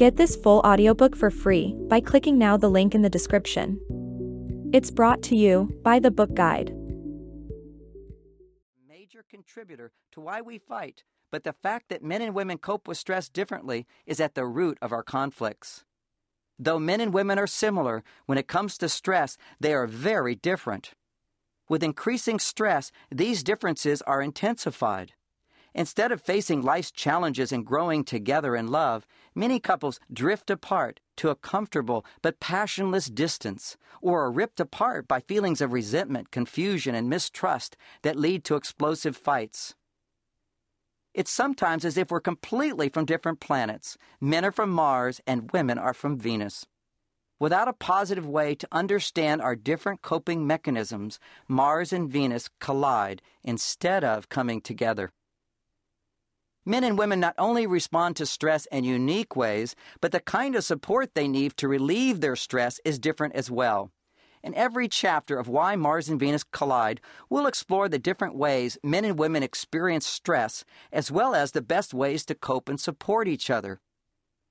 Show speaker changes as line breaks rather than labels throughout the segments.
Get this full audiobook for free by clicking now the link in the description. It's brought to you by the Book Guide.
Major contributor to why we fight, but the fact that men and women cope with stress differently is at the root of our conflicts. Though men and women are similar, when it comes to stress, they are very different. With increasing stress, these differences are intensified. Instead of facing life's challenges and growing together in love, many couples drift apart to a comfortable but passionless distance, or are ripped apart by feelings of resentment, confusion, and mistrust that lead to explosive fights. It's sometimes as if we're completely from different planets. Men are from Mars and women are from Venus. Without a positive way to understand our different coping mechanisms, Mars and Venus collide instead of coming together. Men and women not only respond to stress in unique ways, but the kind of support they need to relieve their stress is different as well. In every chapter of Why Mars and Venus Collide, we'll explore the different ways men and women experience stress, as well as the best ways to cope and support each other.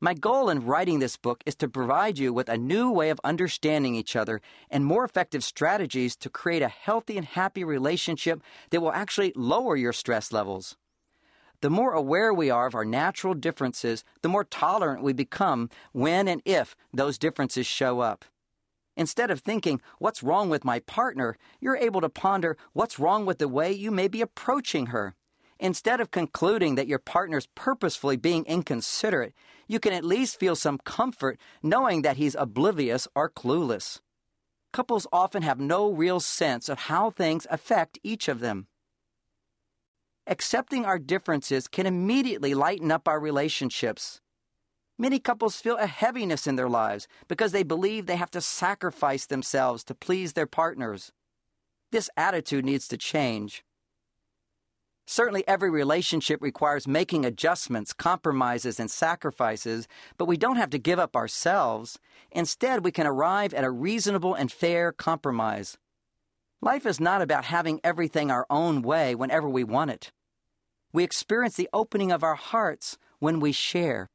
My goal in writing this book is to provide you with a new way of understanding each other and more effective strategies to create a healthy and happy relationship that will actually lower your stress levels. The more aware we are of our natural differences, the more tolerant we become when and if those differences show up. Instead of thinking, what's wrong with my partner, you're able to ponder what's wrong with the way you may be approaching her. Instead of concluding that your partner's purposefully being inconsiderate, you can at least feel some comfort knowing that he's oblivious or clueless. Couples often have no real sense of how things affect each of them. Accepting our differences can immediately lighten up our relationships. Many couples feel a heaviness in their lives because they believe they have to sacrifice themselves to please their partners. This attitude needs to change. Certainly, every relationship requires making adjustments, compromises, and sacrifices, but we don't have to give up ourselves. Instead, we can arrive at a reasonable and fair compromise. Life is not about having everything our own way whenever we want it. We experience the opening of our hearts when we share.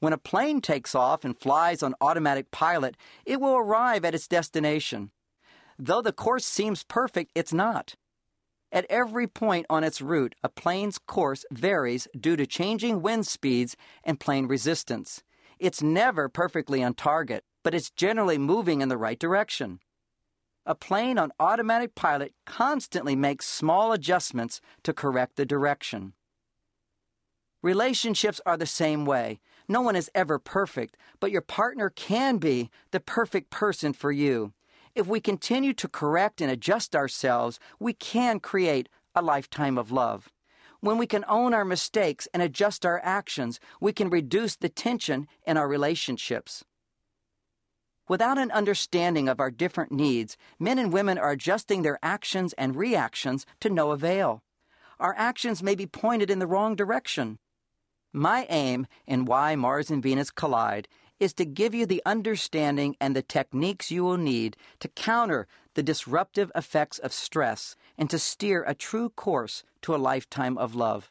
When a plane takes off and flies on automatic pilot, it will arrive at its destination. Though the course seems perfect, it's not. At every point on its route, a plane's course varies due to changing wind speeds and plane resistance. It's never perfectly on target, but it's generally moving in the right direction. A plane on automatic pilot constantly makes small adjustments to correct the direction. Relationships are the same way. No one is ever perfect, but your partner can be the perfect person for you. If we continue to correct and adjust ourselves, we can create a lifetime of love. When we can own our mistakes and adjust our actions, we can reduce the tension in our relationships. Without an understanding of our different needs, men and women are adjusting their actions and reactions to no avail. Our actions may be pointed in the wrong direction. My aim in Why Mars and Venus Collide is to give you the understanding and the techniques you will need to counter the disruptive effects of stress and to steer a true course to a lifetime of love.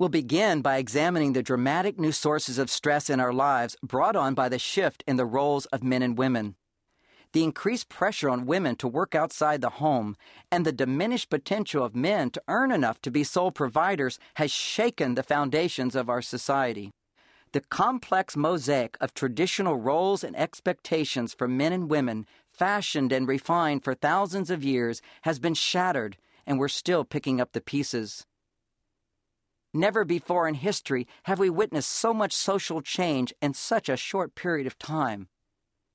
We'll begin by examining the dramatic new sources of stress in our lives brought on by the shift in the roles of men and women. The increased pressure on women to work outside the home and the diminished potential of men to earn enough to be sole providers has shaken the foundations of our society. The complex mosaic of traditional roles and expectations for men and women, fashioned and refined for thousands of years, has been shattered, and we're still picking up the pieces. Never before in history have we witnessed so much social change in such a short period of time.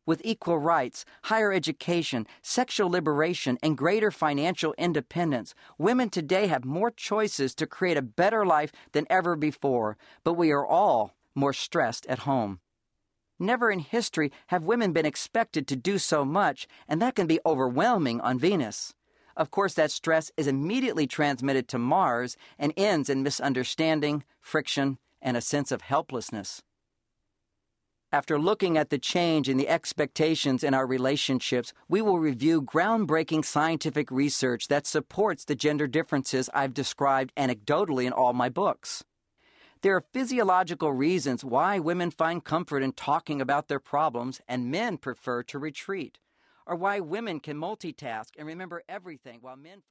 With equal rights, higher education, sexual liberation, and greater financial independence, women today have more choices to create a better life than ever before, but we are all more stressed at home. Never in history have women been expected to do so much, and that can be overwhelming on Venus. Of course, that stress is immediately transmitted to Mars and ends in misunderstanding, friction, and a sense of helplessness. After looking at the change in the expectations in our relationships, we will review groundbreaking scientific research that supports the gender differences I've described anecdotally in all my books. There are physiological reasons why women find comfort in talking about their problems and men prefer to retreat, or why women can multitask and remember everything while men.